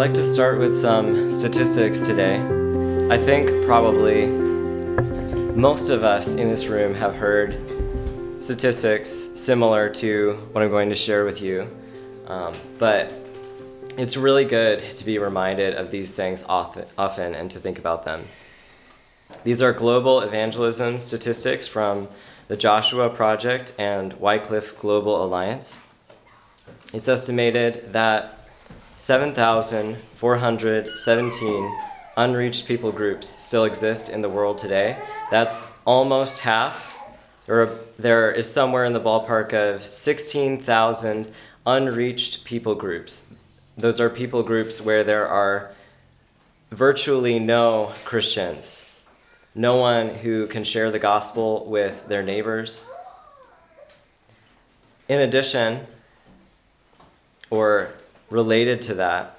like to start with some statistics today. I think probably most of us in this room have heard statistics similar to what I'm going to share with you, um, but it's really good to be reminded of these things often, often and to think about them. These are global evangelism statistics from the Joshua Project and Wycliffe Global Alliance. It's estimated that 7,417 unreached people groups still exist in the world today. That's almost half. There, are, there is somewhere in the ballpark of 16,000 unreached people groups. Those are people groups where there are virtually no Christians, no one who can share the gospel with their neighbors. In addition, or related to that,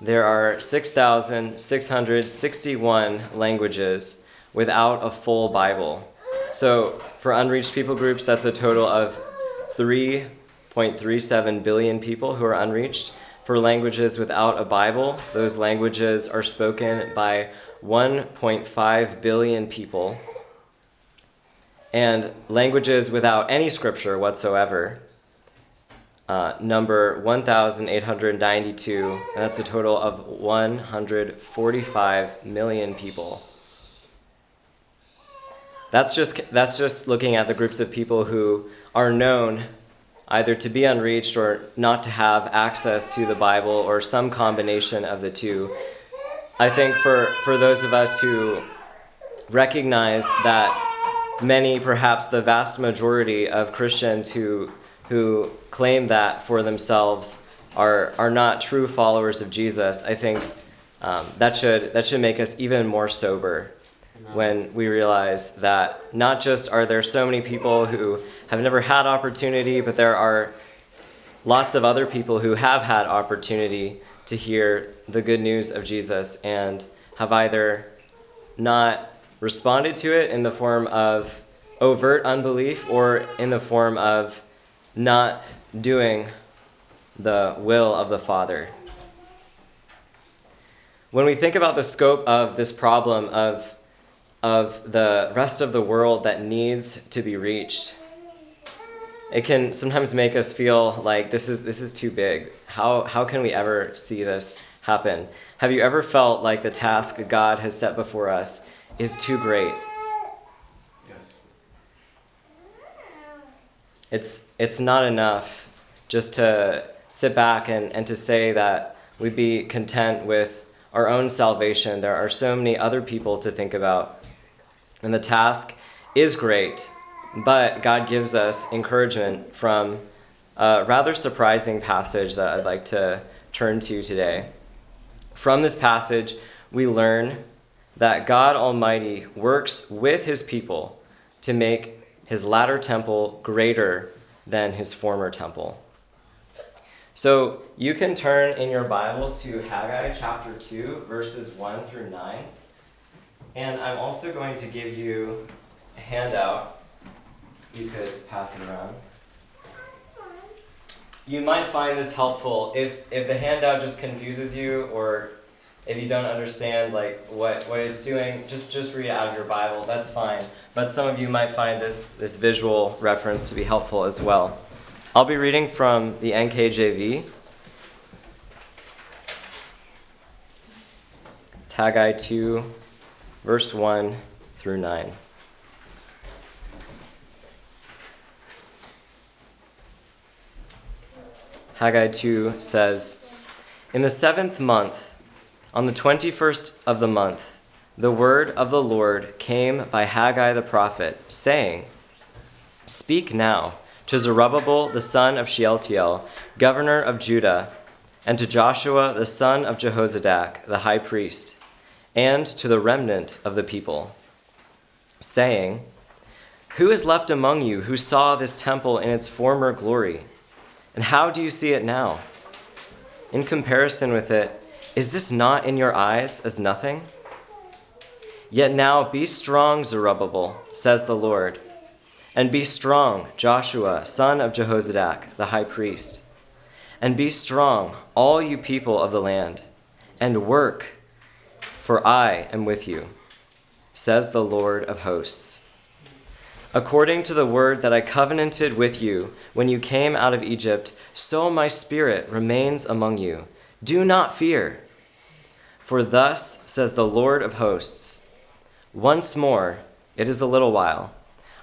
there are 6,661 languages without a full Bible. So, for unreached people groups, that's a total of 3.37 billion people who are unreached. For languages without a Bible, those languages are spoken by 1.5 billion people. And languages without any scripture whatsoever, uh, number 1,892, and that's a total of 145 million people. That's just, that's just looking at the groups of people who are known either to be unreached or not to have access to the Bible or some combination of the two. I think for, for those of us who recognize that many, perhaps the vast majority of Christians who, who claim that for themselves are, are not true followers of Jesus, I think um, that, should, that should make us even more sober when we realize that not just are there so many people who have never had opportunity, but there are lots of other people who have had opportunity to hear the good news of Jesus and have either not responded to it in the form of overt unbelief or in the form of not doing the will of the Father. When we think about the scope of this problem of of the rest of the world that needs to be reached. It can sometimes make us feel like this is this is too big. How how can we ever see this happen? Have you ever felt like the task God has set before us is too great? It's it's not enough just to sit back and, and to say that we'd be content with our own salvation. There are so many other people to think about and the task is great, but God gives us encouragement from a rather surprising passage that I'd like to turn to today. From this passage, we learn that God Almighty works with his people to make his latter temple greater than his former temple. So you can turn in your Bibles to Haggai chapter 2, verses 1 through 9. And I'm also going to give you a handout. You could pass it around. You might find this helpful if, if the handout just confuses you or if you don't understand like what, what it's doing, just, just read out of your Bible. That's fine. But some of you might find this, this visual reference to be helpful as well. I'll be reading from the NKJV. Haggai 2, verse 1 through 9. Haggai 2 says, In the seventh month, on the 21st of the month, the word of the Lord came by Haggai the prophet, saying, Speak now to Zerubbabel the son of Shealtiel, governor of Judah, and to Joshua the son of Jehozadak, the high priest and to the remnant of the people, saying, Who is left among you who saw this temple in its former glory? And how do you see it now? In comparison with it, is this not in your eyes as nothing? Yet now be strong, Zerubbabel, says the Lord, and be strong, Joshua, son of Jehozadak, the high priest, and be strong, all you people of the land and work, for I am with you, says the Lord of hosts. According to the word that I covenanted with you when you came out of Egypt, so my spirit remains among you. Do not fear. For thus says the Lord of hosts Once more, it is a little while,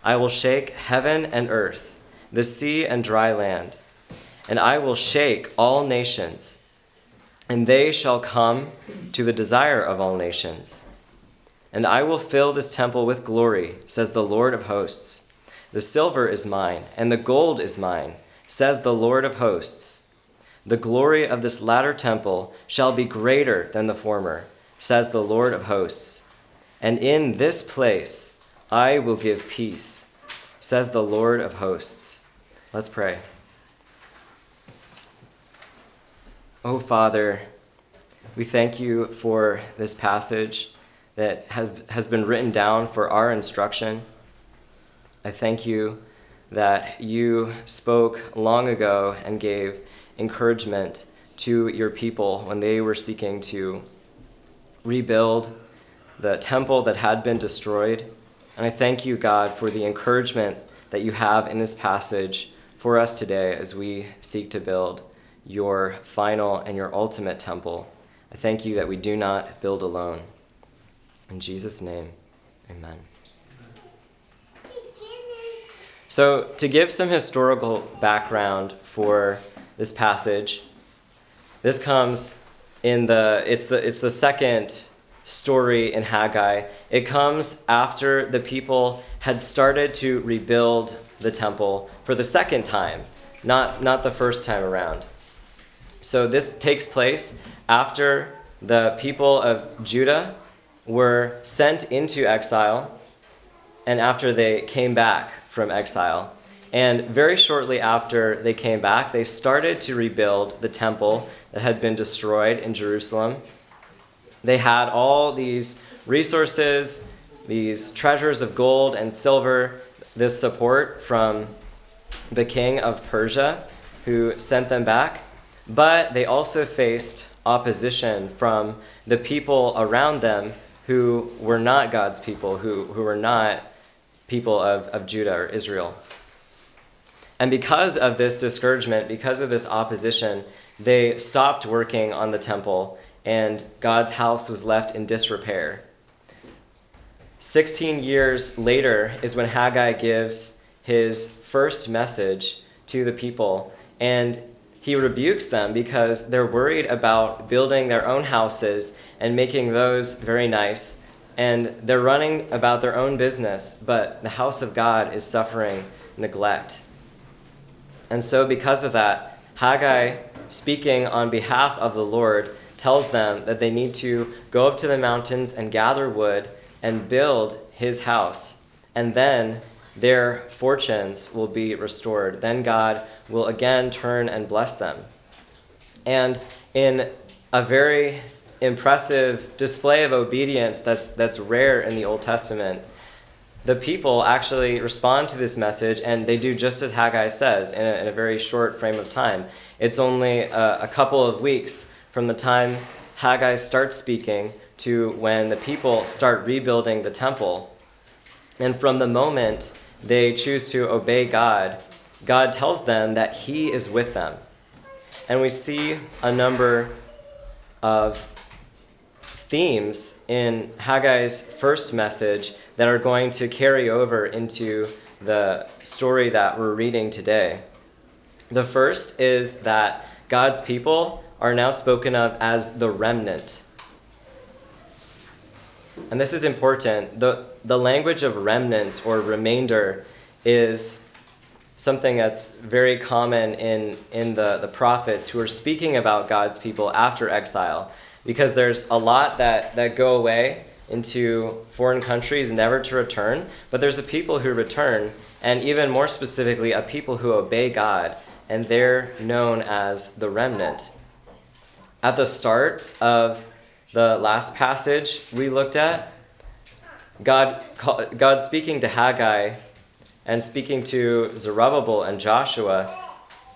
I will shake heaven and earth, the sea and dry land, and I will shake all nations, and they shall come to the desire of all nations and I will fill this temple with glory, says the Lord of hosts. The silver is mine, and the gold is mine, says the Lord of hosts. The glory of this latter temple shall be greater than the former, says the Lord of hosts. And in this place I will give peace, says the Lord of hosts. Let's pray. Oh, Father, we thank you for this passage that have, has been written down for our instruction. I thank you that you spoke long ago and gave encouragement to your people when they were seeking to rebuild the temple that had been destroyed. And I thank you, God, for the encouragement that you have in this passage for us today as we seek to build your final and your ultimate temple. I thank you that we do not build alone. In Jesus' name, amen. So, to give some historical background for this passage, this comes in the it's the it's the second story in Haggai. It comes after the people had started to rebuild the temple for the second time, not not the first time around. So this takes place after the people of Judah were sent into exile and after they came back from exile. And very shortly after they came back, they started to rebuild the temple that had been destroyed in Jerusalem. They had all these resources, these treasures of gold and silver, this support from the king of Persia who sent them back. But they also faced opposition from the people around them who were not God's people, who, who were not people of, of Judah or Israel. And because of this discouragement, because of this opposition, they stopped working on the temple, and God's house was left in disrepair. 16 years later is when Haggai gives his first message to the people, and he rebukes them because they're worried about building their own houses and making those very nice. And they're running about their own business, but the house of God is suffering neglect. And so, because of that, Haggai, speaking on behalf of the Lord, tells them that they need to go up to the mountains and gather wood and build his house. And then their fortunes will be restored. Then God will again turn and bless them. And in a very impressive display of obedience that's, that's rare in the Old Testament, the people actually respond to this message and they do just as Haggai says in a, in a very short frame of time. It's only a, a couple of weeks from the time Haggai starts speaking to when the people start rebuilding the temple. And from the moment they choose to obey God, God tells them that He is with them. And we see a number of themes in Haggai's first message that are going to carry over into the story that we're reading today. The first is that God's people are now spoken of as the remnant. And this is important. The, the language of remnant or remainder is something that's very common in, in the, the prophets who are speaking about God's people after exile because there's a lot that, that go away into foreign countries never to return, but there's a people who return, and even more specifically, a people who obey God, and they're known as the remnant. At the start of the last passage we looked at, God, God speaking to Haggai and speaking to Zerubbabel and Joshua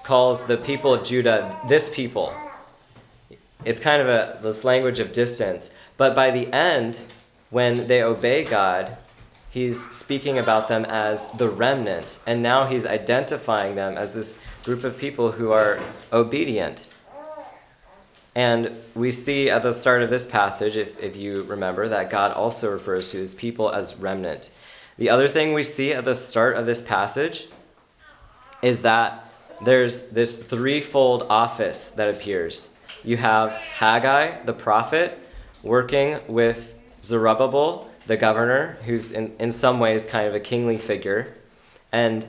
calls the people of Judah this people it's kind of a this language of distance. But by the end, when they obey God, he's speaking about them as the remnant, and now he's identifying them as this group of people who are obedient. And we see at the start of this passage, if, if you remember, that God also refers to his people as remnant. The other thing we see at the start of this passage is that there's this threefold office that appears. You have Haggai, the prophet, working with Zerubbabel, the governor, who's in, in some ways kind of a kingly figure. And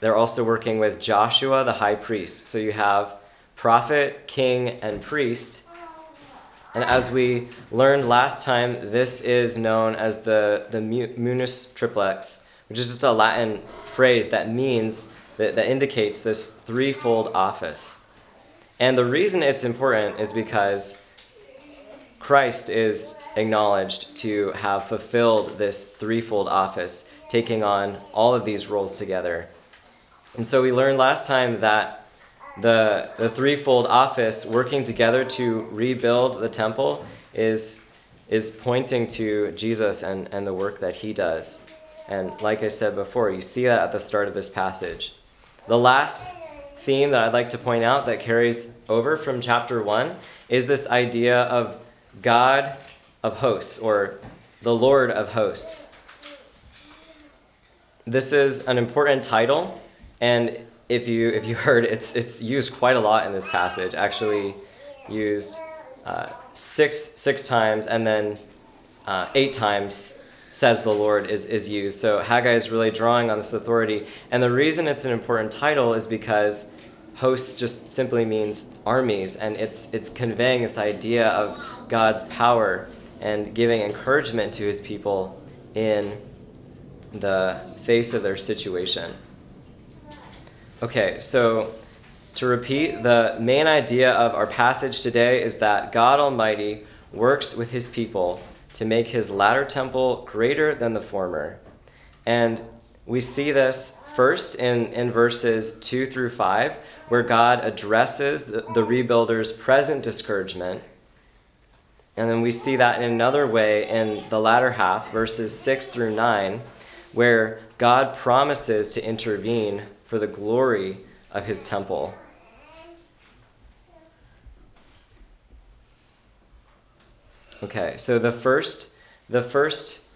they're also working with Joshua, the high priest. So you have prophet, king, and priest. And as we learned last time, this is known as the, the munus triplex, which is just a Latin phrase that means, that, that indicates this threefold office. And the reason it's important is because Christ is acknowledged to have fulfilled this threefold office, taking on all of these roles together. And so we learned last time that the, the threefold office working together to rebuild the temple is, is pointing to Jesus and, and the work that he does. And like I said before, you see that at the start of this passage. The last theme that I'd like to point out that carries over from chapter 1 is this idea of God of hosts or the Lord of hosts. This is an important title, and if you if you heard, it's it's used quite a lot in this passage. Actually, used uh, six six times, and then uh, eight times says the Lord is is used. So Haggai is really drawing on this authority, and the reason it's an important title is because hosts just simply means armies, and it's it's conveying this idea of God's power and giving encouragement to his people in the face of their situation. Okay, so to repeat, the main idea of our passage today is that God Almighty works with his people to make his latter temple greater than the former. And we see this first in, in verses 2 through 5, where God addresses the, the rebuilder's present discouragement and then we see that in another way in the latter half, verses 6 through 9, where God promises to intervene for the glory of his temple. Okay, so the first the first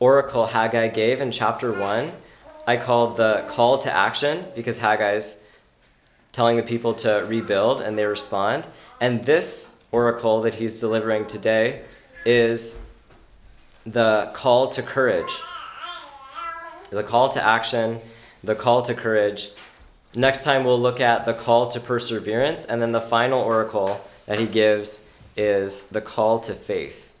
oracle Haggai gave in chapter 1, I called the call to action because Haggai's telling the people to rebuild and they respond. And this oracle that he's delivering today is the call to courage. The call to action, the call to courage. Next time we'll look at the call to perseverance, and then the final oracle that he gives is the call to faith.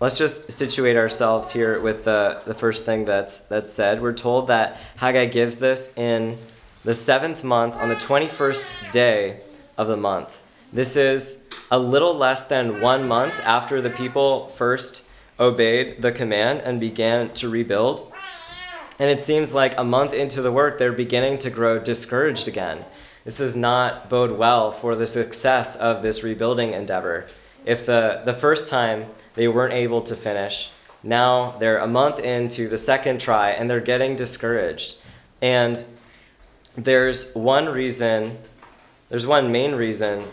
Let's just situate ourselves here with the, the first thing that's, that's said. We're told that Haggai gives this in the seventh month on the 21st day of the month. This is a little less than one month after the people first obeyed the command and began to rebuild. And it seems like a month into the work, they're beginning to grow discouraged again. This does not bode well for the success of this rebuilding endeavor. If the, the first time they weren't able to finish, now they're a month into the second try and they're getting discouraged. And there's one reason, there's one main reason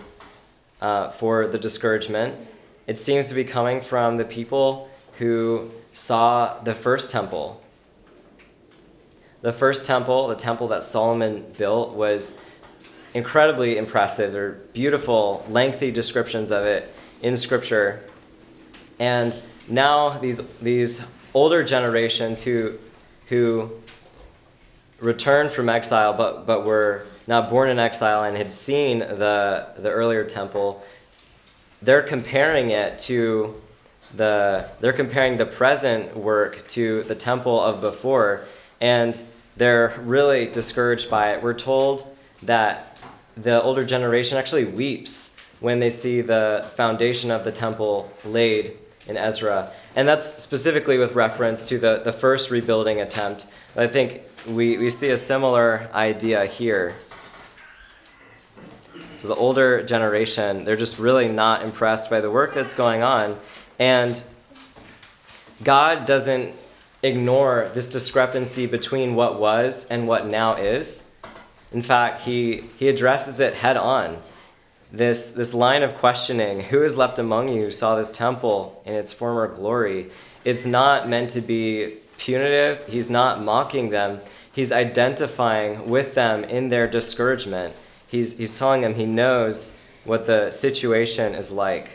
uh, for the discouragement. It seems to be coming from the people who saw the first temple. The first temple, the temple that Solomon built, was incredibly impressive. There are beautiful, lengthy descriptions of it in Scripture. And now these, these older generations who, who returned from exile but, but were not born in exile and had seen the, the earlier temple, they're comparing it to the they're comparing the present work to the temple of before and they're really discouraged by it. We're told that the older generation actually weeps when they see the foundation of the temple laid in Ezra. And that's specifically with reference to the, the first rebuilding attempt. I think we, we see a similar idea here So the older generation, they're just really not impressed by the work that's going on. And God doesn't ignore this discrepancy between what was and what now is. In fact, he, he addresses it head on. This, this line of questioning who is left among you who saw this temple in its former glory? It's not meant to be punitive. He's not mocking them. He's identifying with them in their discouragement. He's, he's telling them he knows what the situation is like.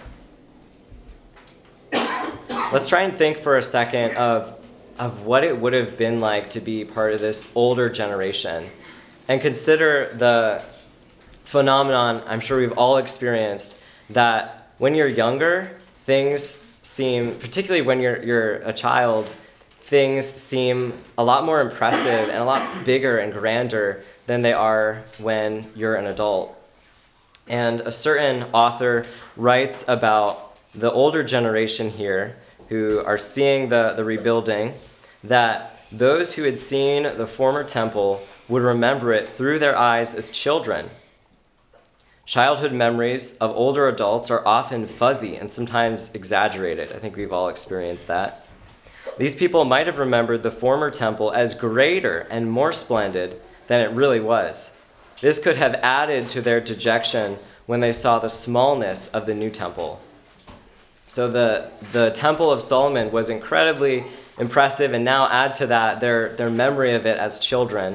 Let's try and think for a second of, of what it would have been like to be part of this older generation and consider the phenomenon I'm sure we've all experienced that when you're younger, things seem, particularly when you're, you're a child, things seem a lot more impressive and a lot bigger and grander than they are when you're an adult. And a certain author writes about the older generation here who are seeing the, the rebuilding that those who had seen the former temple would remember it through their eyes as children. Childhood memories of older adults are often fuzzy and sometimes exaggerated. I think we've all experienced that. These people might have remembered the former temple as greater and more splendid than it really was. This could have added to their dejection when they saw the smallness of the new temple. So the, the Temple of Solomon was incredibly impressive, and now add to that their, their memory of it as children.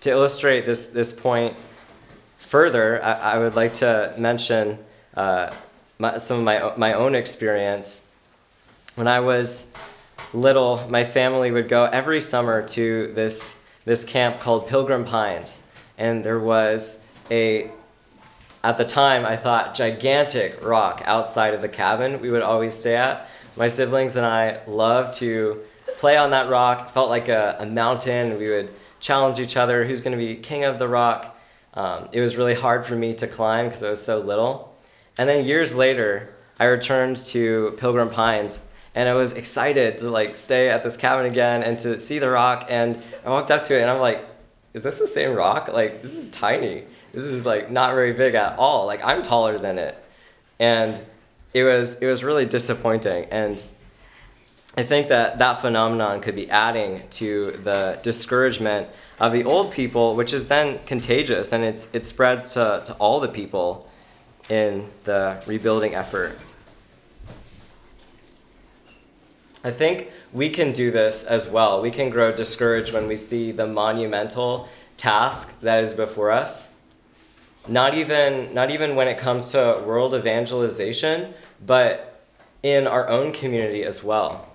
To illustrate this, this point further, I, I would like to mention uh, my, some of my, my own experience. When I was little, my family would go every summer to this, this camp called Pilgrim Pines. And there was a, at the time, I thought, gigantic rock outside of the cabin we would always stay at. My siblings and I loved to play on that rock. It felt like a, a mountain. We would challenge each other who's going to be king of the rock. Um, it was really hard for me to climb because I was so little. And then years later, I returned to Pilgrim Pines and I was excited to like stay at this cabin again and to see the rock. And I walked up to it and I'm like, is this the same rock? Like this is tiny. This is like not very big at all. Like I'm taller than it, and it was it was really disappointing. And I think that that phenomenon could be adding to the discouragement of the old people, which is then contagious and it's it spreads to, to all the people in the rebuilding effort. I think we can do this as well. We can grow discouraged when we see the monumental task that is before us. Not even, not even when it comes to world evangelization, but in our own community as well.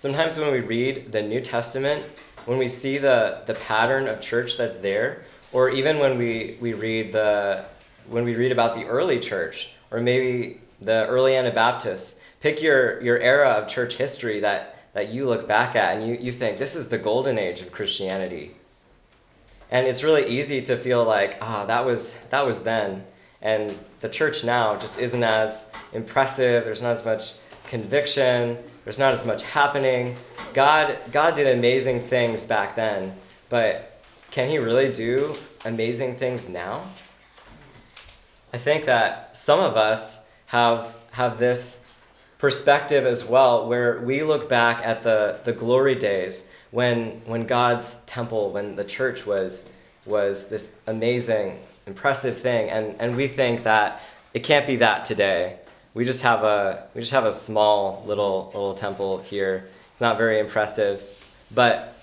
Sometimes when we read the New Testament, when we see the, the pattern of church that's there, or even when we, we read the when we read about the early church, or maybe the early Anabaptists, pick your, your era of church history that, that you look back at and you, you think this is the golden age of Christianity. And it's really easy to feel like, ah, oh, that was that was then. And the church now just isn't as impressive, there's not as much conviction, there's not as much happening. God God did amazing things back then, but can he really do amazing things now? I think that some of us have have this perspective as well, where we look back at the, the glory days when, when God's temple, when the church was, was this amazing, impressive thing, and, and we think that it can't be that today. We just have a, we just have a small little, little temple here. It's not very impressive, but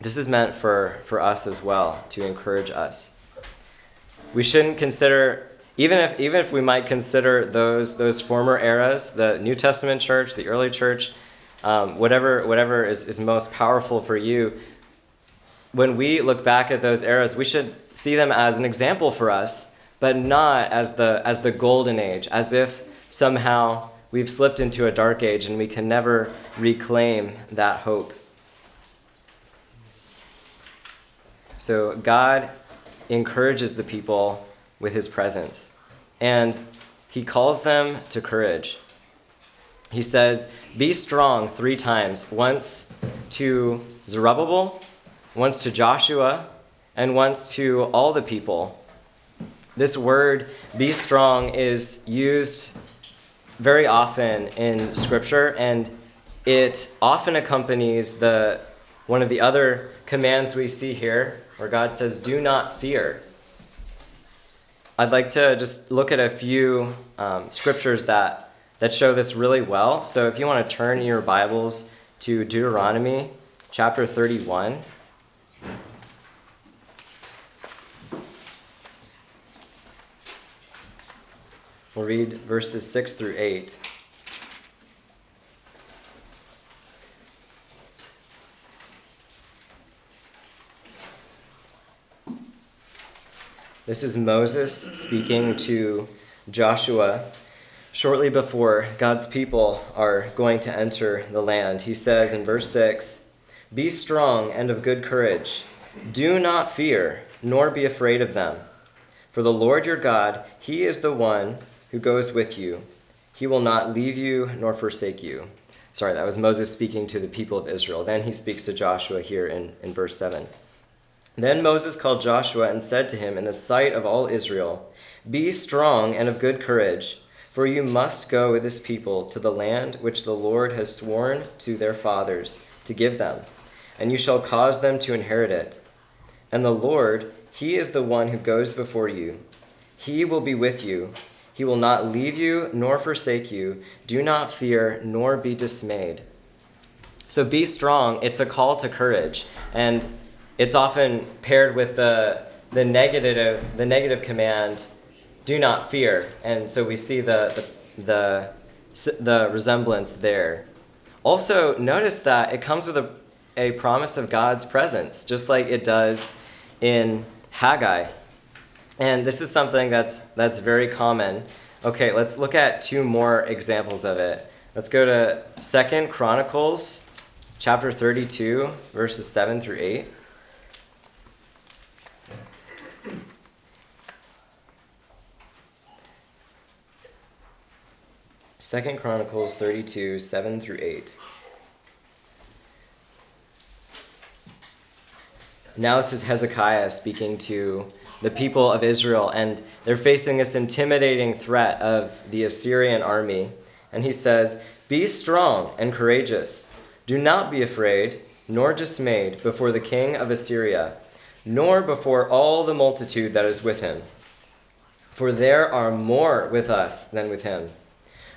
this is meant for, for us as well, to encourage us. We shouldn't consider even if even if we might consider those those former eras, the New Testament church, the early church, um, whatever whatever is, is most powerful for you, when we look back at those eras, we should see them as an example for us, but not as the as the golden age, as if somehow we've slipped into a dark age and we can never reclaim that hope. So God encourages the people with his presence. And he calls them to courage. He says, Be strong three times once to Zerubbabel, once to Joshua, and once to all the people. This word, be strong, is used very often in Scripture, and it often accompanies the one of the other commands we see here, where God says, "Do not fear." I'd like to just look at a few um, scriptures that that show this really well. So, if you want to turn your Bibles to Deuteronomy chapter 31. We'll read verses 6 through 8. This is Moses speaking to Joshua shortly before God's people are going to enter the land. He says in verse 6 Be strong and of good courage. Do not fear, nor be afraid of them. For the Lord your God, He is the one who goes with you. He will not leave you nor forsake you. Sorry, that was Moses speaking to the people of Israel. Then he speaks to Joshua here in, in verse 7. Then Moses called Joshua and said to him in the sight of all Israel, Be strong and of good courage, for you must go with this people to the land which the Lord has sworn to their fathers to give them, and you shall cause them to inherit it. And the Lord, He is the one who goes before you. He will be with you he will not leave you nor forsake you. Do not fear nor be dismayed. So be strong. It's a call to courage. And it's often paired with the, the, negative, the negative command, do not fear. And so we see the, the, the, the resemblance there. Also, notice that it comes with a, a promise of God's presence, just like it does in Haggai. And this is something that's, that's very common. Okay, let's look at two more examples of it. Let's go to Second Chronicles chapter 32, verses 7 through 8. Second Chronicles 32, 7 through 8. Now this is Hezekiah speaking to the people of Israel, and they're facing this intimidating threat of the Assyrian army. And he says, Be strong and courageous. Do not be afraid, nor dismayed before the king of Assyria, nor before all the multitude that is with him. For there are more with us than with him.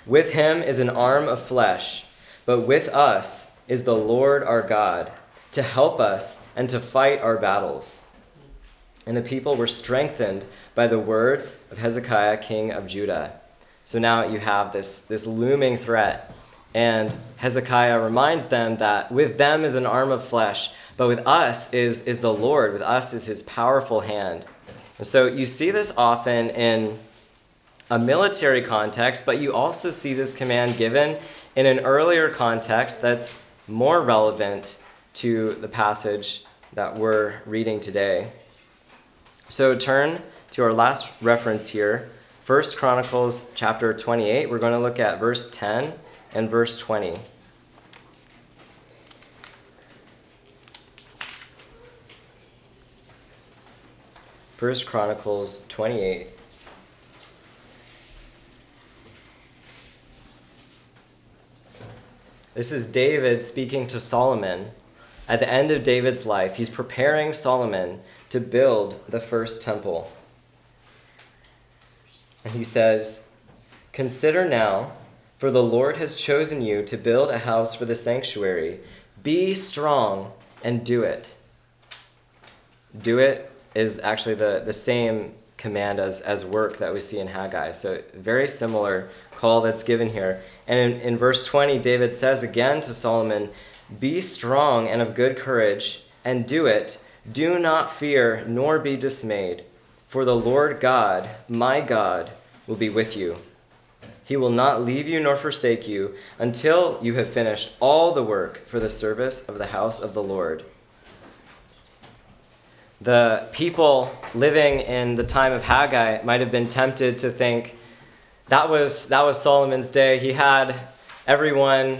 With him is an arm of flesh, but with us is the Lord our God, to help us and to fight our battles. And the people were strengthened by the words of Hezekiah, king of Judah. So now you have this, this looming threat. And Hezekiah reminds them that with them is an arm of flesh, but with us is, is the Lord. With us is his powerful hand. And so you see this often in a military context, but you also see this command given in an earlier context that's more relevant to the passage that we're reading today. So turn to our last reference here, First Chronicles chapter 28. We're going to look at verse 10 and verse 20. First Chronicles 28. This is David speaking to Solomon at the end of David's life. He's preparing Solomon to build the first temple. And he says, Consider now, for the Lord has chosen you to build a house for the sanctuary. Be strong and do it. Do it is actually the, the same command as, as work that we see in Haggai. So, very similar call that's given here. And in, in verse 20, David says again to Solomon, Be strong and of good courage, and do it do not fear, nor be dismayed, for the Lord God, my God, will be with you. He will not leave you nor forsake you until you have finished all the work for the service of the house of the Lord. The people living in the time of Haggai might have been tempted to think that was, that was Solomon's day. He had everyone,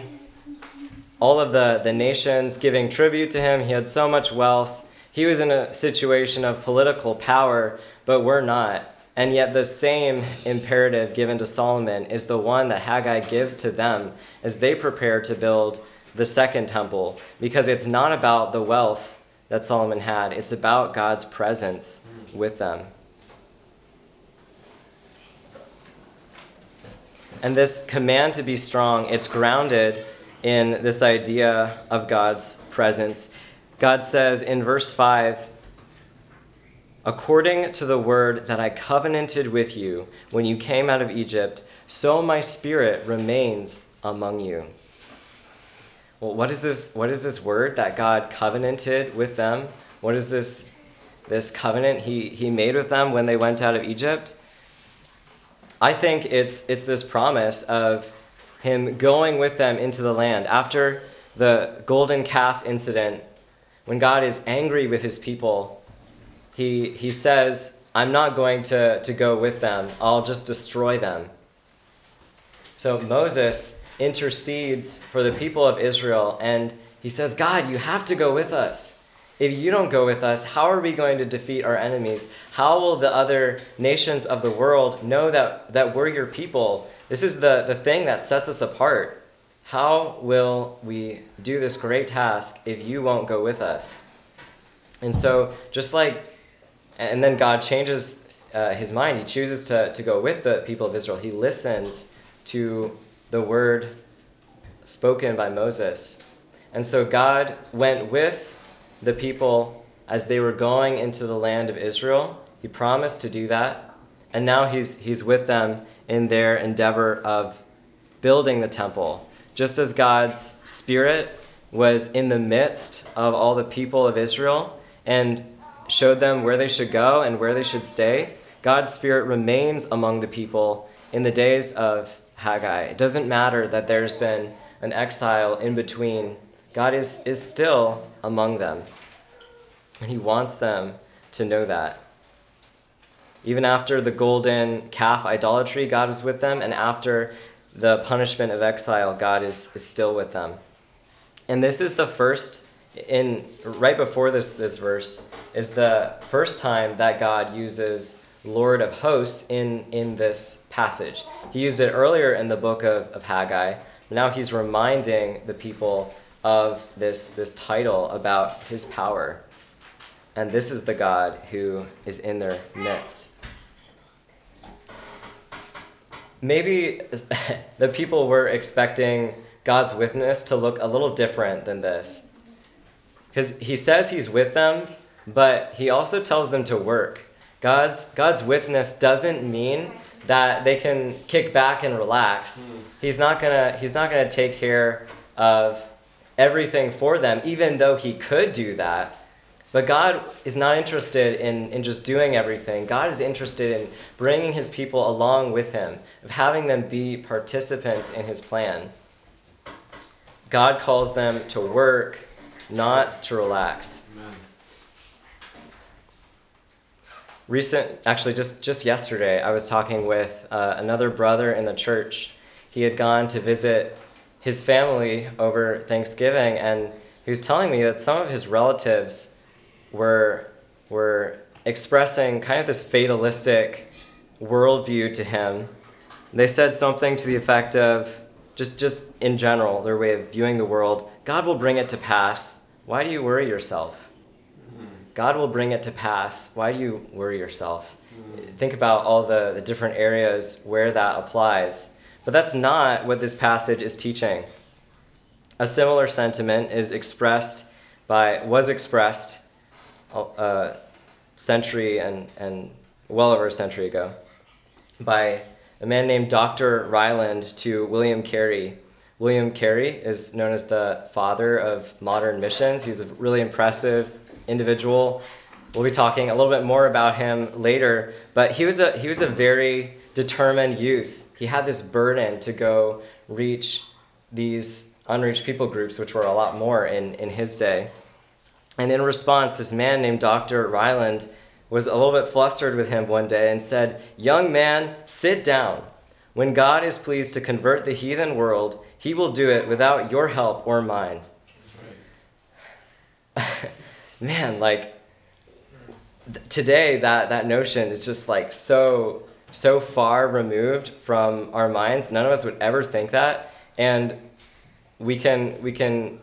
all of the, the nations giving tribute to him. He had so much wealth. He was in a situation of political power, but we're not. And yet, the same imperative given to Solomon is the one that Haggai gives to them as they prepare to build the second temple, because it's not about the wealth that Solomon had, it's about God's presence with them. And this command to be strong, it's grounded in this idea of God's presence. God says in verse 5 According to the word that I covenanted with you when you came out of Egypt, so my spirit remains among you. Well, what is this, what is this word that God covenanted with them? What is this, this covenant he, he made with them when they went out of Egypt? I think it's, it's this promise of him going with them into the land. After the golden calf incident, when God is angry with his people, he, he says, I'm not going to, to go with them, I'll just destroy them. So Moses intercedes for the people of Israel and he says, God, you have to go with us. If you don't go with us, how are we going to defeat our enemies? How will the other nations of the world know that, that we're your people? This is the, the thing that sets us apart. How will we do this great task if you won't go with us? And so, just like, and then God changes uh, his mind. He chooses to, to go with the people of Israel. He listens to the word spoken by Moses. And so, God went with the people as they were going into the land of Israel. He promised to do that. And now he's, he's with them in their endeavor of building the temple. Just as God's Spirit was in the midst of all the people of Israel and showed them where they should go and where they should stay, God's Spirit remains among the people in the days of Haggai. It doesn't matter that there's been an exile in between, God is, is still among them. And He wants them to know that. Even after the golden calf idolatry, God was with them, and after the punishment of exile, God is, is still with them. And this is the first in right before this this verse is the first time that God uses Lord of hosts in in this passage. He used it earlier in the book of, of Haggai. Now he's reminding the people of this this title about his power. And this is the God who is in their midst. Maybe the people were expecting God's witness to look a little different than this. Because he says he's with them, but he also tells them to work. God's, God's witness doesn't mean that they can kick back and relax. Mm. He's not gonna he's not gonna take care of everything for them, even though he could do that. But God is not interested in, in just doing everything. God is interested in bringing his people along with him, of having them be participants in his plan. God calls them to work, not to relax. Recent, actually, just, just yesterday, I was talking with uh, another brother in the church. He had gone to visit his family over Thanksgiving, and he was telling me that some of his relatives were, were expressing kind of this fatalistic worldview to him. They said something to the effect of, just, just in general, their way of viewing the world God will bring it to pass. Why do you worry yourself? God will bring it to pass. Why do you worry yourself? Think about all the, the different areas where that applies. But that's not what this passage is teaching. A similar sentiment is expressed by, was expressed a century and, and well over a century ago by a man named Dr. Ryland to William Carey. William Carey is known as the father of modern missions. He's a really impressive individual. We'll be talking a little bit more about him later, but he was a he was a very determined youth. He had this burden to go reach these unreached people groups, which were a lot more in, in his day. And in response, this man named Dr. Ryland was a little bit flustered with him one day and said, Young man, sit down. When God is pleased to convert the heathen world, he will do it without your help or mine. Right. man, like, th- today that that notion is just like so so far removed from our minds. None of us would ever think that, and we can we can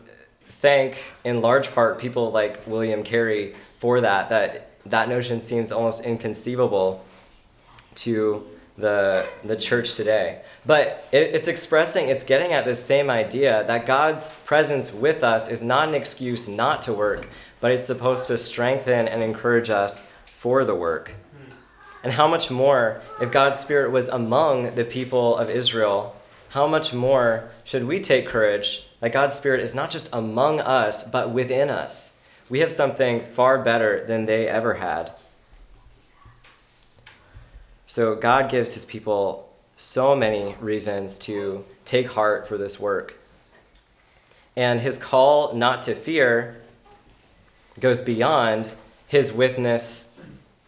thank in large part people like William Carey for that. That that notion seems almost inconceivable to the the church today. But it, it's expressing, it's getting at this same idea that God's presence with us is not an excuse not to work, but it's supposed to strengthen and encourage us for the work. And how much more, if God's Spirit was among the people of Israel, how much more should we take courage that God's Spirit is not just among us, but within us? We have something far better than they ever had. So God gives his people so many reasons to take heart for this work. And his call not to fear goes beyond his witness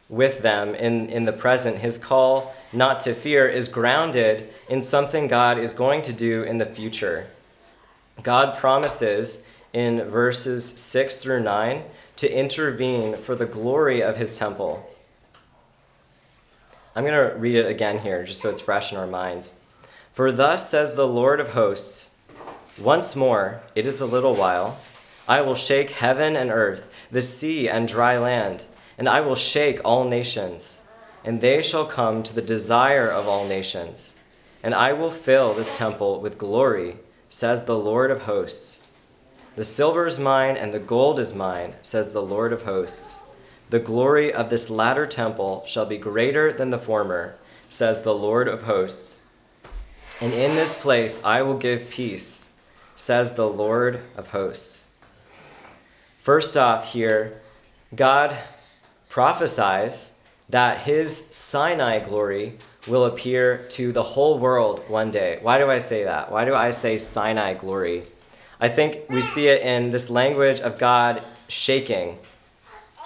with them in, in the present. His call not to fear is grounded in something God is going to do in the future. God promises in verses 6 through 9 to intervene for the glory of his temple. I'm going to read it again here, just so it's fresh in our minds. For thus says the Lord of hosts Once more, it is a little while, I will shake heaven and earth, the sea and dry land, and I will shake all nations, and they shall come to the desire of all nations. And I will fill this temple with glory, says the Lord of hosts. The silver is mine, and the gold is mine, says the Lord of hosts. The glory of this latter temple shall be greater than the former, says the Lord of hosts. And in this place I will give peace, says the Lord of hosts. First off, here, God prophesies that his Sinai glory will appear to the whole world one day. Why do I say that? Why do I say Sinai glory? I think we see it in this language of God shaking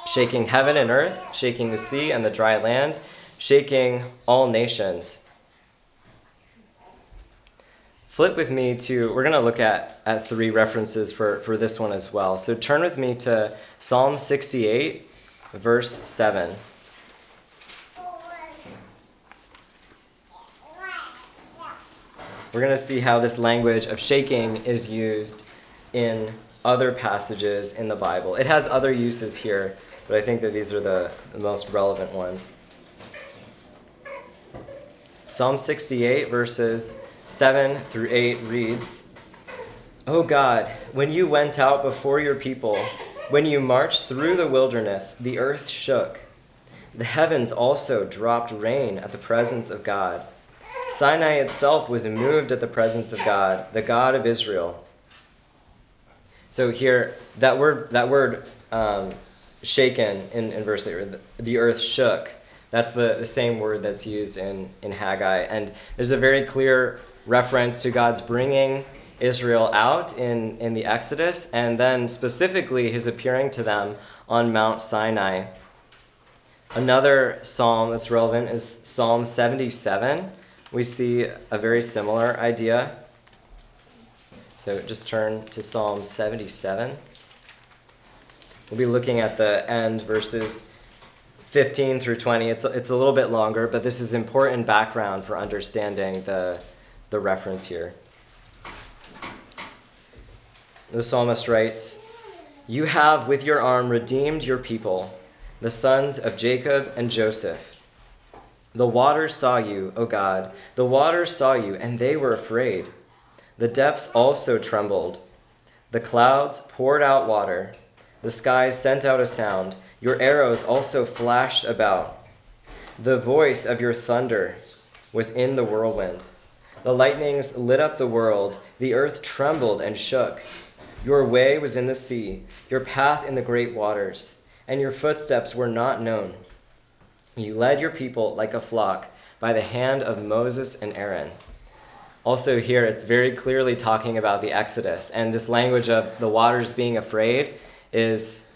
shaking heaven and earth, shaking the sea and the dry land, shaking all nations. Flip with me to, we're going to look at, at three references for, for this one as well. So turn with me to Psalm 68, verse 7. We're going to see how this language of shaking is used in other passages in the Bible. It has other uses here, but I think that these are the, the most relevant ones. Psalm 68, verses 7 through 8 reads O God, when you went out before your people, when you marched through the wilderness, the earth shook. The heavens also dropped rain at the presence of God. Sinai itself was moved at the presence of God, the God of Israel. So here, that word, that word um, shaken in, in verse 8, the earth shook. That's the, the same word that's used in, in Haggai. And there's a very clear reference to God's bringing Israel out in, in the Exodus, and then specifically his appearing to them on Mount Sinai. Another psalm that's relevant is Psalm 77. We see a very similar idea. So just turn to Psalm 77. We'll be looking at the end, verses 15 through 20. It's, it's a little bit longer, but this is important background for understanding the, the reference here. The psalmist writes You have with your arm redeemed your people, the sons of Jacob and Joseph. The waters saw you, O God, the waters saw you, and they were afraid. The depths also trembled. The clouds poured out water. The skies sent out a sound. Your arrows also flashed about. The voice of your thunder was in the whirlwind. The lightnings lit up the world. The earth trembled and shook. Your way was in the sea, your path in the great waters, and your footsteps were not known. You led your people like a flock by the hand of Moses and Aaron. Also, here it's very clearly talking about the Exodus, and this language of the waters being afraid is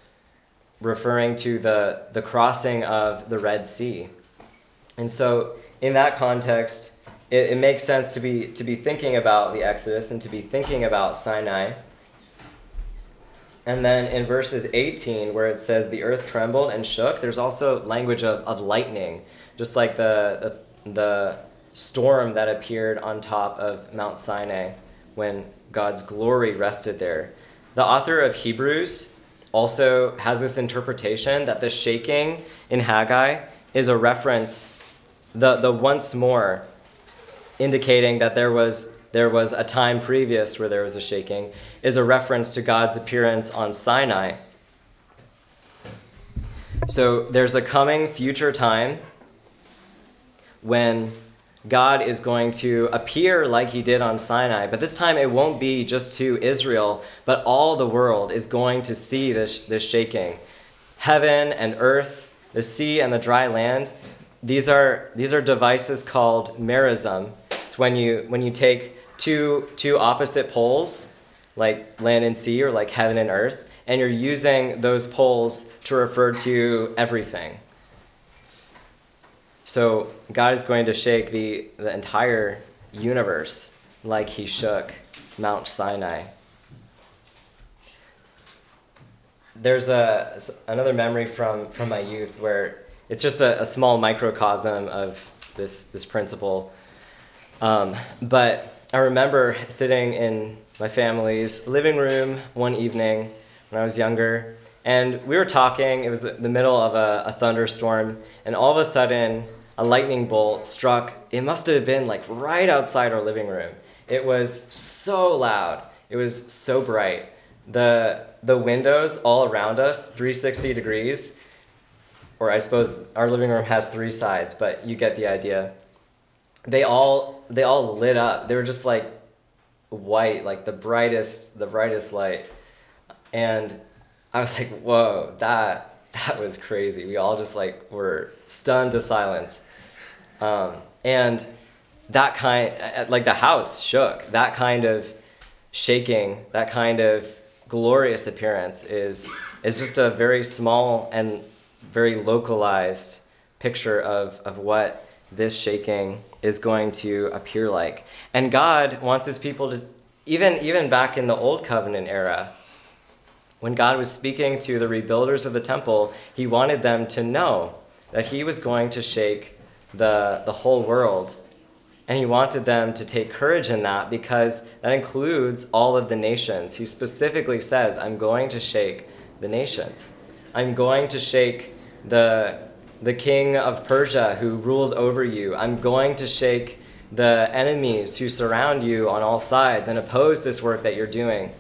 referring to the, the crossing of the Red Sea. And so, in that context, it, it makes sense to be, to be thinking about the Exodus and to be thinking about Sinai. And then in verses 18, where it says the earth trembled and shook, there's also language of, of lightning, just like the, the, the storm that appeared on top of Mount Sinai when God's glory rested there. The author of Hebrews also has this interpretation that the shaking in Haggai is a reference, the, the once more, indicating that there was, there was a time previous where there was a shaking, is a reference to God's appearance on Sinai. So there's a coming future time when God is going to appear like he did on Sinai, but this time it won't be just to Israel, but all the world is going to see this, this shaking. Heaven and earth, the sea and the dry land, these are, these are devices called merism. It's when you, when you take two, two opposite poles, like land and sea or like heaven and earth, and you're using those poles to refer to everything. So God is going to shake the, the entire universe like he shook Mount Sinai. There's a, another memory from, from my youth where it's just a, a small microcosm of this, this principle. Um, but I remember sitting in my family's living room one evening when I was younger, and we were talking. It was the, middle of a, a thunderstorm, and all of a sudden, a lightning bolt struck. It must have been like right outside our living room. It was so loud. It was so bright. The the windows all around us, 360 degrees, or I suppose our living room has three sides, but you get the idea. They all they all lit up. They were just like white, like the brightest the brightest light. And I was like, "Whoa, that that was crazy. We all just like were stunned to silence. Um, and that kind, like the house shook. That kind of shaking, that kind of glorious appearance is is just a very small and very localized picture of, of what this shaking is going to appear like. And God wants his people to even even back in the old covenant era, when God was speaking to the rebuilders of the temple, he wanted them to know that he was going to shake the, the whole world. And he wanted them to take courage in that because that includes all of the nations. He specifically says, I'm going to shake the nations. I'm going to shake the, the king of Persia who rules over you. I'm going to shake the enemies who surround you on all sides and oppose this work that you're doing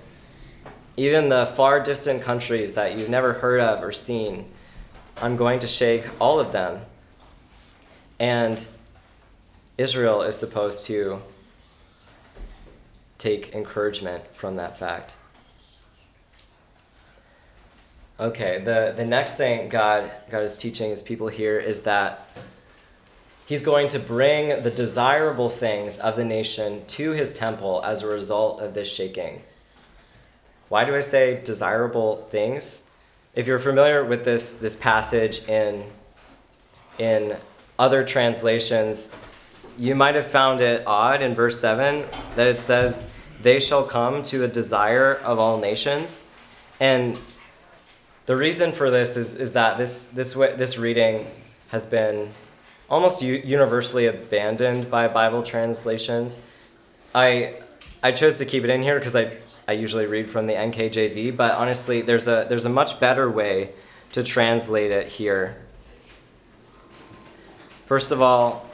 even the far distant countries that you've never heard of or seen, I'm going to shake all of them. And Israel is supposed to take encouragement from that fact. Okay, the, the next thing God, God is teaching his people here is that he's going to bring the desirable things of the nation to his temple as a result of this shaking. Why do I say desirable things? If you're familiar with this, this passage in, in other translations, you might have found it odd in verse 7 that it says, They shall come to the desire of all nations. And the reason for this is, is that this, this, this reading has been almost universally abandoned by Bible translations. I, I chose to keep it in here because I I usually read from the NKJV, but honestly, there's a, there's a much better way to translate it here. First of all,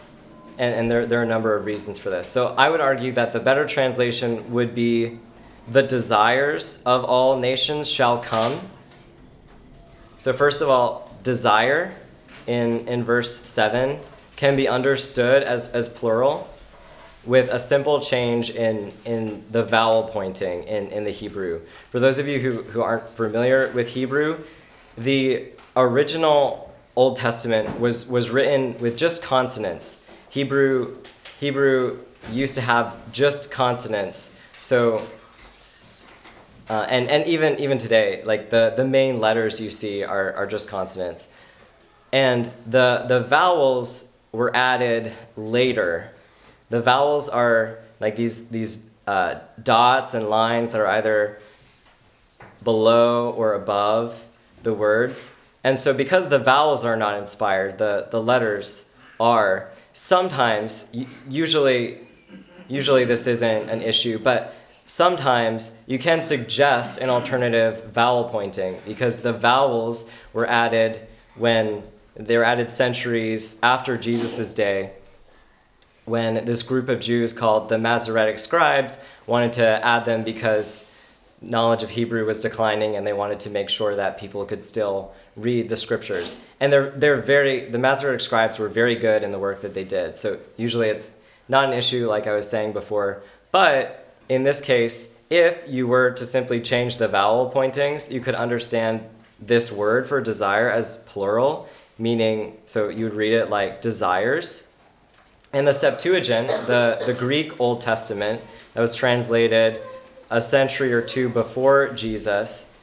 and, and there, there are a number of reasons for this. So I would argue that the better translation would be the desires of all nations shall come. So, first of all, desire in, in verse 7 can be understood as, as plural with a simple change in, in the vowel pointing in, in the Hebrew. For those of you who, who aren't familiar with Hebrew, the original Old Testament was, was written with just consonants. Hebrew, Hebrew used to have just consonants. So, uh, and, and even, even today, like the, the main letters you see are, are just consonants. And the, the vowels were added later the vowels are like these these uh, dots and lines that are either below or above the words. And so, because the vowels are not inspired, the, the letters are. Sometimes, usually, usually this isn't an issue, but sometimes you can suggest an alternative vowel pointing because the vowels were added when they were added centuries after Jesus' day when this group of Jews called the Masoretic scribes wanted to add them because knowledge of Hebrew was declining and they wanted to make sure that people could still read the scriptures. And they're, they're very, the Masoretic scribes were very good in the work that they did. So usually it's not an issue, like I was saying before. But in this case, if you were to simply change the vowel pointings, you could understand this word for desire as plural, meaning, so you would read it like desires in the Septuagint, the, the Greek Old Testament that was translated a century or two before Jesus,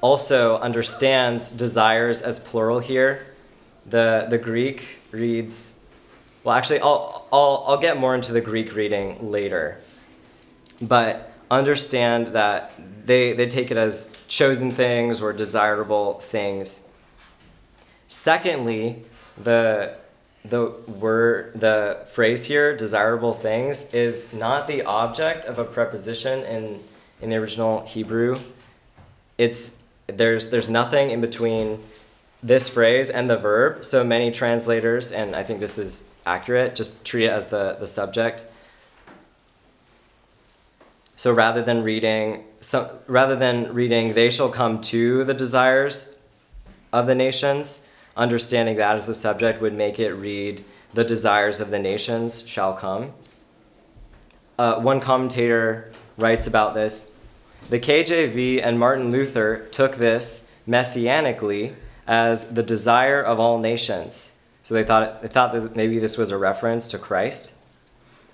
also understands desires as plural here. The, the Greek reads, well, actually, I'll, I'll, I'll get more into the Greek reading later. But understand that they, they take it as chosen things or desirable things. Secondly, the the word the phrase here desirable things is not the object of a preposition in in the original hebrew. It's there's there's nothing in between this phrase and the verb. So many translators and i think this is accurate just treat it as the the subject so rather than reading so rather than reading they shall come to the desires of the nations understanding that as the subject would make it read, The desires of the nations shall come. Uh, one commentator writes about this The KJV and Martin Luther took this messianically as the desire of all nations. So they thought, they thought that maybe this was a reference to Christ.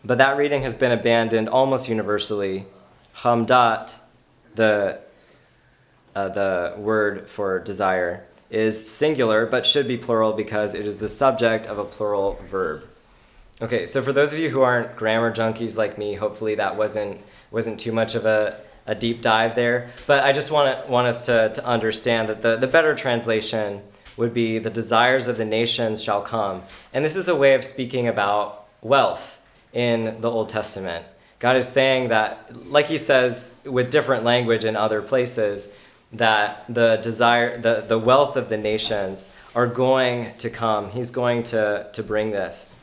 But that reading has been abandoned almost universally. Hamdat, the, uh, the word for desire, is singular but should be plural because it is the subject of a plural verb. Okay, so for those of you who aren't grammar junkies like me, hopefully that wasn't wasn't too much of a, a deep dive there. But I just want want us to, to understand that the, the better translation would be the desires of the nations shall come. And this is a way of speaking about wealth in the Old Testament. God is saying that, like he says with different language in other places, that the desire, the, the wealth of the nations are going to come. He's going to, to bring this.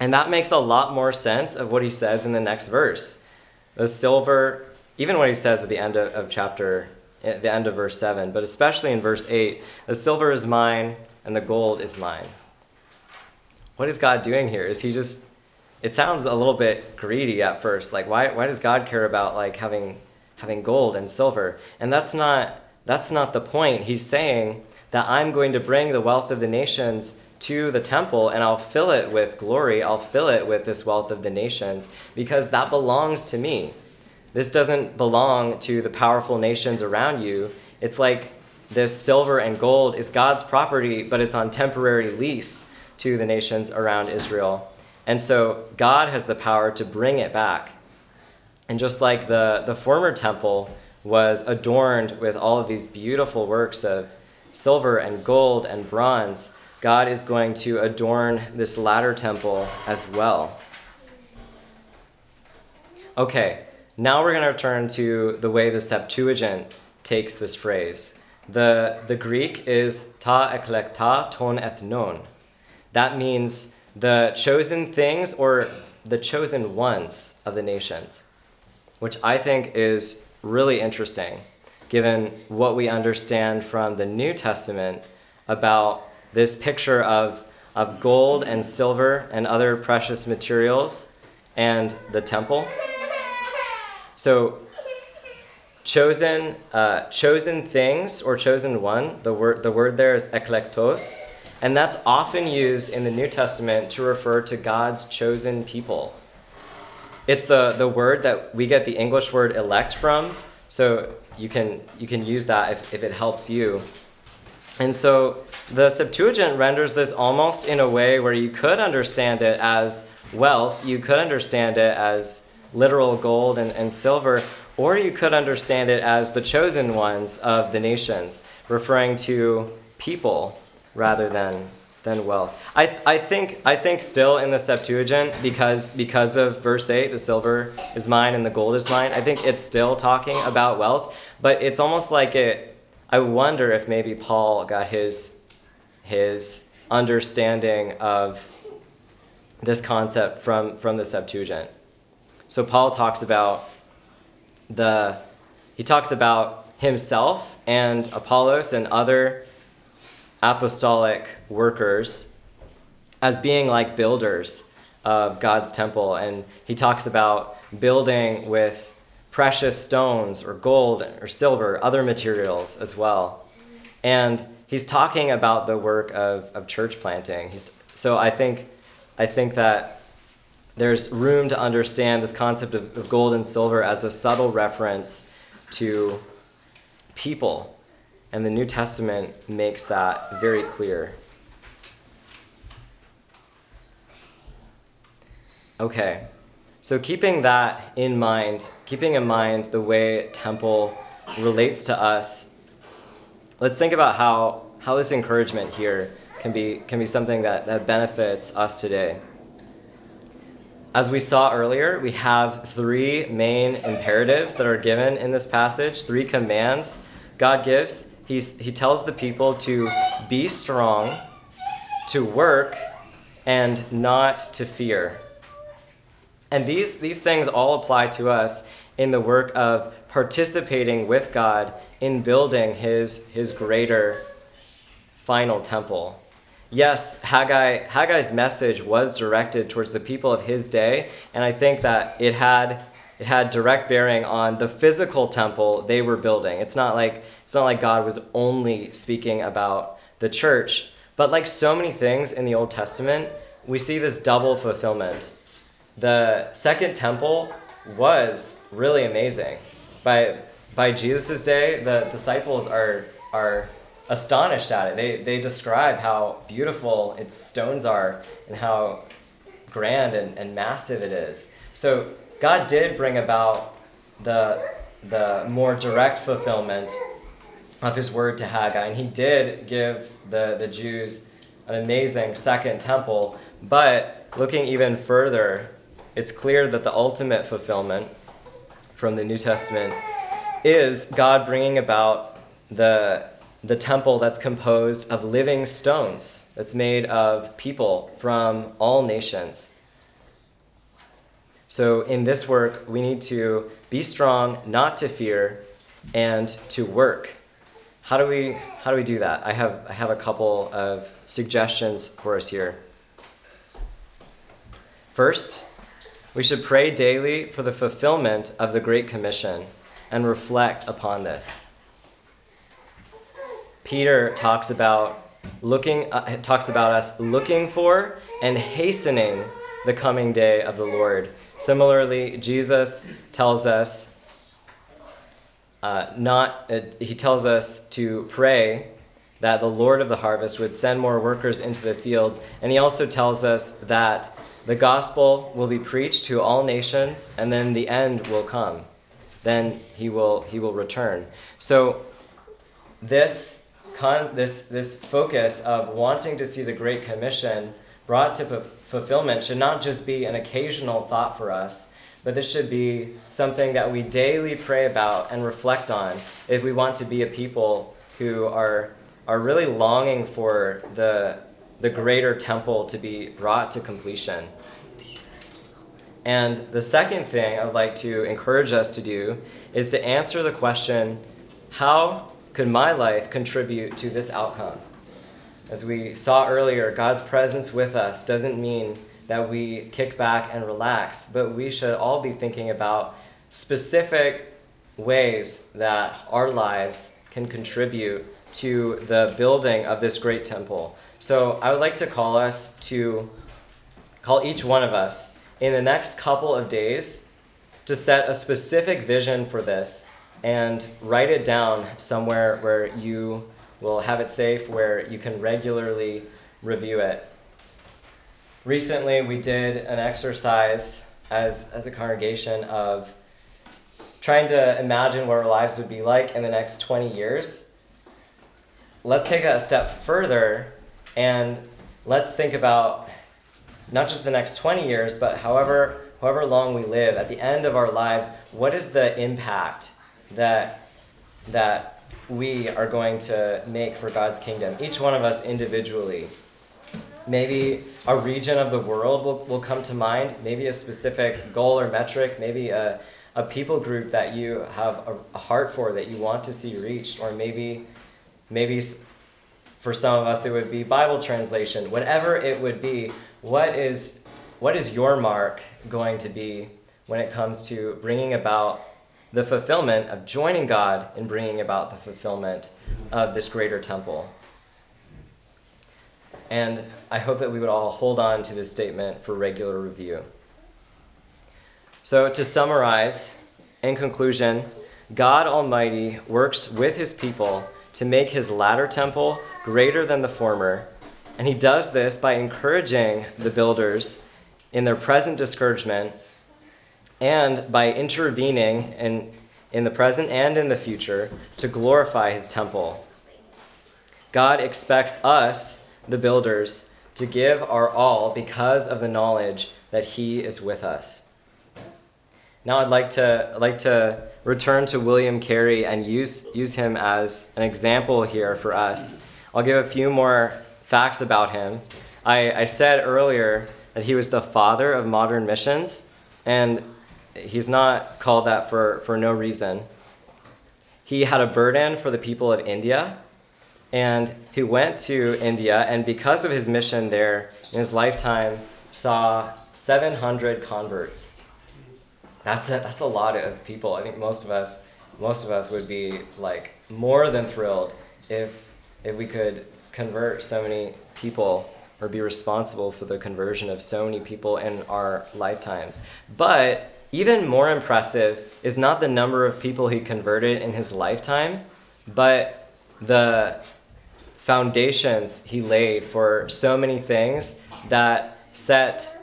And that makes a lot more sense of what he says in the next verse. The silver, even what he says at the end of, of chapter, at the end of verse 7, but especially in verse 8, the silver is mine and the gold is mine. What is God doing here? Is he just, it sounds a little bit greedy at first. Like, why, why does God care about like having having gold and silver. And that's not that's not the point. He's saying that I'm going to bring the wealth of the nations to the temple and I'll fill it with glory. I'll fill it with this wealth of the nations because that belongs to me. This doesn't belong to the powerful nations around you. It's like this silver and gold is God's property, but it's on temporary lease to the nations around Israel. And so God has the power to bring it back. And just like the, the former temple was adorned with all of these beautiful works of silver and gold and bronze, God is going to adorn this latter temple as well. Okay, now we're going to return to the way the Septuagint takes this phrase. The, the Greek is ta eklekta ton ethnon. That means the chosen things or the chosen ones of the nations which I think is really interesting given what we understand from the New Testament about this picture of, of gold and silver and other precious materials and the temple. So, chosen, uh, chosen things or chosen one, the word, the word there is eklektos, and that's often used in the New Testament to refer to God's chosen people. It's the, the word that we get the English word elect from. So you can, you can use that if, if it helps you. And so the Septuagint renders this almost in a way where you could understand it as wealth, you could understand it as literal gold and, and silver, Or you could understand it as the chosen ones of the nations, referring to people rather than than wealth. I, I think I think still in the Septuagint because because of verse eight, the silver is mine and the gold is mine. I think it's still talking about wealth, but it's almost like it. I wonder if maybe Paul got his his understanding of this concept from from the Septuagint. So Paul talks about the he talks about himself and Apollos and other apostolic workers as being like builders of God's temple and he talks about building with precious stones or gold or silver, other materials as well. And he's talking about the work of, of church planting. He's, so I think I think that there's room to understand this concept of, of gold and silver as a subtle reference to people. And the New Testament makes that very clear. Okay, so keeping that in mind, keeping in mind the way temple relates to us, let's think about how, how this encouragement here can be, can be something that, that benefits us today. As we saw earlier, we have three main imperatives that are given in this passage, three commands God gives. He's, he tells the people to be strong, to work, and not to fear. And these, these things all apply to us in the work of participating with God in building his, his greater final temple yes, Haggai, Haggai's message was directed towards the people of his day, and I think that it had it had direct bearing on the physical temple they were building. It's not like it's not like God was only speaking about the church, but like so many things in the Old Testament, we see this double fulfillment. The second temple was really amazing. By by Jesus' day, the disciples are are astonished at it. They, they describe how beautiful its stones are and how grand and, and massive it is. So God did bring about the, the more direct fulfillment of his word to Haggai, and he did give the, the Jews an amazing second temple. But looking even further, it's clear that the ultimate fulfillment from the New Testament is God bringing about the the temple that's composed of living stones, that's made of people from all nations. So, in this work, we need to be strong, not to fear, and to work. How do we, how do, we do that? I have, I have a couple of suggestions for us here. First, we should pray daily for the fulfillment of the Great Commission and reflect upon this. Peter talks about looking uh, talks about us looking for and hastening the coming day of the Lord. Similarly, Jesus tells us uh, not uh, he tells us to pray that the Lord of the harvest would send more workers into the fields, and he also tells us that the gospel will be preached to all nations, and then the end will come. Then he will he will return. So this con- this, this focus of wanting to see the Great Commission brought to fulfillment should not just be an occasional thought for us, but this should be something that we daily pray about and reflect on if we want to be a people who are, are really longing for the, the greater temple to be brought to completion. And the second thing I'd like to encourage us to do is to answer the question how could my life contribute to this outcome? As we saw earlier, God's presence with us doesn't mean that we kick back and relax, but we should all be thinking about specific ways that our lives can contribute to the building of this great temple. So I would like to call us to call each one of us in the next couple of days to set a specific vision for this and write it down somewhere where you will have it safe, where you can regularly review it. Recently, we did an exercise as, as a congregation of trying to imagine what our lives would be like in the next 20 years, let's take a step further and let's think about not just the next 20 years, but however however long we live, at the end of our lives, what is the impact that that we are going to make for God's kingdom? Each one of us individually. Maybe a region of the world will, will come to mind, maybe a specific goal or metric, maybe a, a people group that you have a, a heart for that you want to see reached, or maybe maybe for some of us it would be Bible translation, whatever it would be, what is what is your mark going to be when it comes to bringing about the fulfillment of joining God in bringing about the fulfillment of this greater temple? And I hope that we would all hold on to this statement for regular review. So, to summarize, in conclusion, God Almighty works with his people to make his latter temple greater than the former, and he does this by encouraging the builders in their present discouragement and by intervening in, in the present and in the future to glorify his temple. God expects us, the builders, to give our all because of the knowledge that he is with us. Now I'd like to I'd like to return to William Carey and use use him as an example here for us. I'll give a few more facts about him. I, I said earlier that he was the father of modern missions, and he's not called that for, for no reason. He had a burden for the people of India, and he went to India, and because of his mission there in his lifetime, saw 700 converts. That's a, that's a lot of people. I think most of us most of us would be like more than thrilled if if we could convert so many people or be responsible for the conversion of so many people in our lifetimes. But even more impressive is not the number of people he converted in his lifetime, but the foundations he laid for so many things that set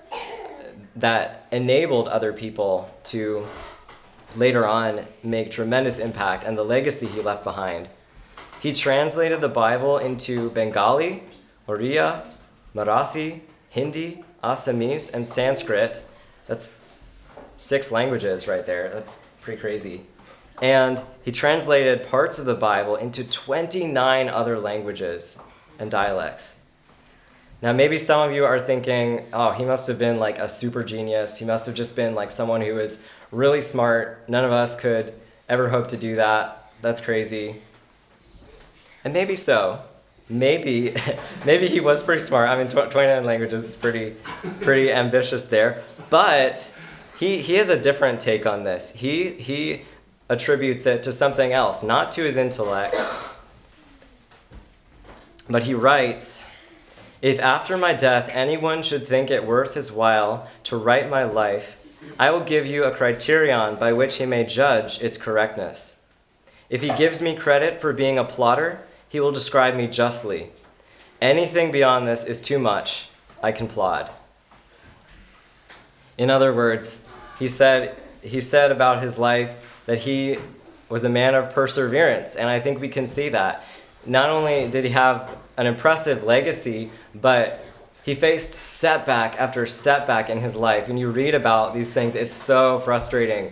that enabled other people to later on make tremendous impact and the legacy he left behind. He translated the Bible into Bengali, Oriya, Marathi, Hindi, Assamese, and Sanskrit. That's six languages right there. That's pretty crazy. And he translated parts of the Bible into 29 other languages and dialects. Now, maybe some of you are thinking, oh, he must have been like a super genius. He must have just been like someone who was really smart. None of us could ever hope to do that. That's crazy. And maybe so maybe maybe he was pretty smart. I mean, 29 languages is pretty pretty ambitious there. But he he has a different take on this. He he attributes it to something else, not to his intellect. But he writes, if after my death anyone should think it worth his while to write my life, I will give you a criterion by which he may judge its correctness. If he gives me credit for being a plodder, he will describe me justly. Anything beyond this is too much. I can plod. In other words, he said, he said about his life that he was a man of perseverance, and I think we can see that. Not only did he have an impressive legacy, but he faced setback after setback in his life. When you read about these things, it's so frustrating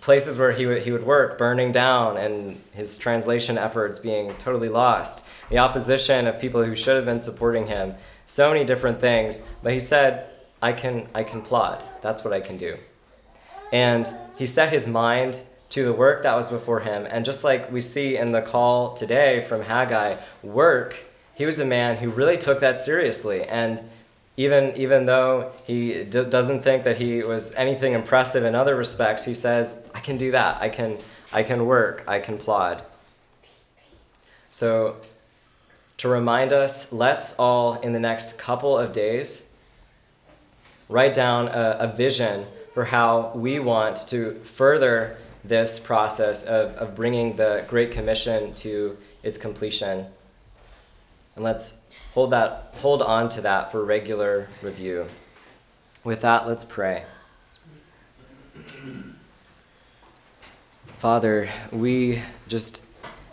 places where he would, he would work burning down and his translation efforts being totally lost, the opposition of people who should have been supporting him, so many different things. But he said, I can, I can plod. That's what I can do. And he set his mind to the work that was before him. And just like we see in the call today from Haggai, work, he was a man who really took that seriously. And even even though he d- doesn't think that he was anything impressive in other respects, he says, "I can do that. I can I can work. I can plod." So, to remind us, let's all in the next couple of days write down a, a vision for how we want to further this process of, of bringing the Great Commission to its completion. And let's hold that hold on to that for regular review. With that, let's pray. Father, we just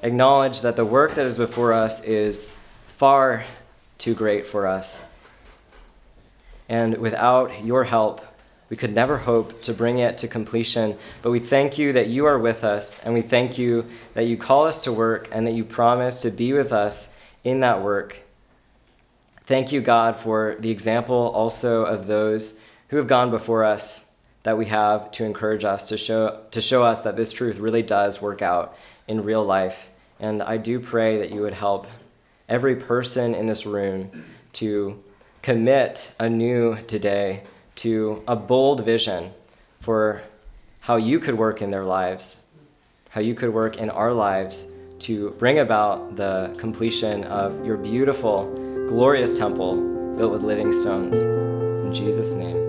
acknowledge that the work that is before us is far too great for us. And without your help, we could never hope to bring it to completion. But we thank you that you are with us, and we thank you that you call us to work and that you promise to be with us in that work. Thank you, God, for the example also of those who have gone before us that we have to encourage us to show to show us that this truth really does work out in real life. And I do pray that you would help every person in this room to commit anew today to a bold vision for how you could work in their lives, how you could work in our lives to bring about the completion of your beautiful, glorious temple built with living stones. In Jesus' name.